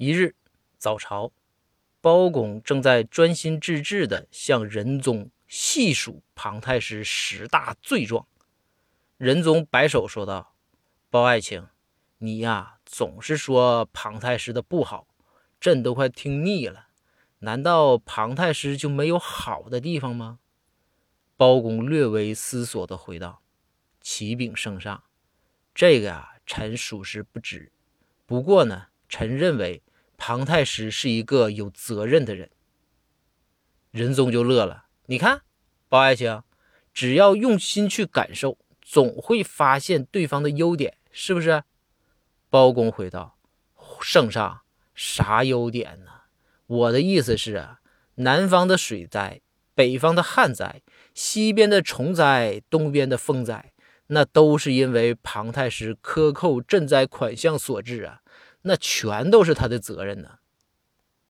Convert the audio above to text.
一日早朝，包公正在专心致志地向仁宗细数庞太师十大罪状。仁宗摆手说道：“包爱卿，你呀，总是说庞太师的不好，朕都快听腻了。难道庞太师就没有好的地方吗？”包公略微思索地回道：“启禀圣上，这个啊，臣属实不知。不过呢，臣认为。”庞太师是一个有责任的人，仁宗就乐了。你看，包爱卿，只要用心去感受，总会发现对方的优点，是不是？包公回道：“圣上，啥优点呢？我的意思是啊，南方的水灾，北方的旱灾，西边的虫灾，东边的风灾，那都是因为庞太师克扣赈灾款项所致啊。”那全都是他的责任呢。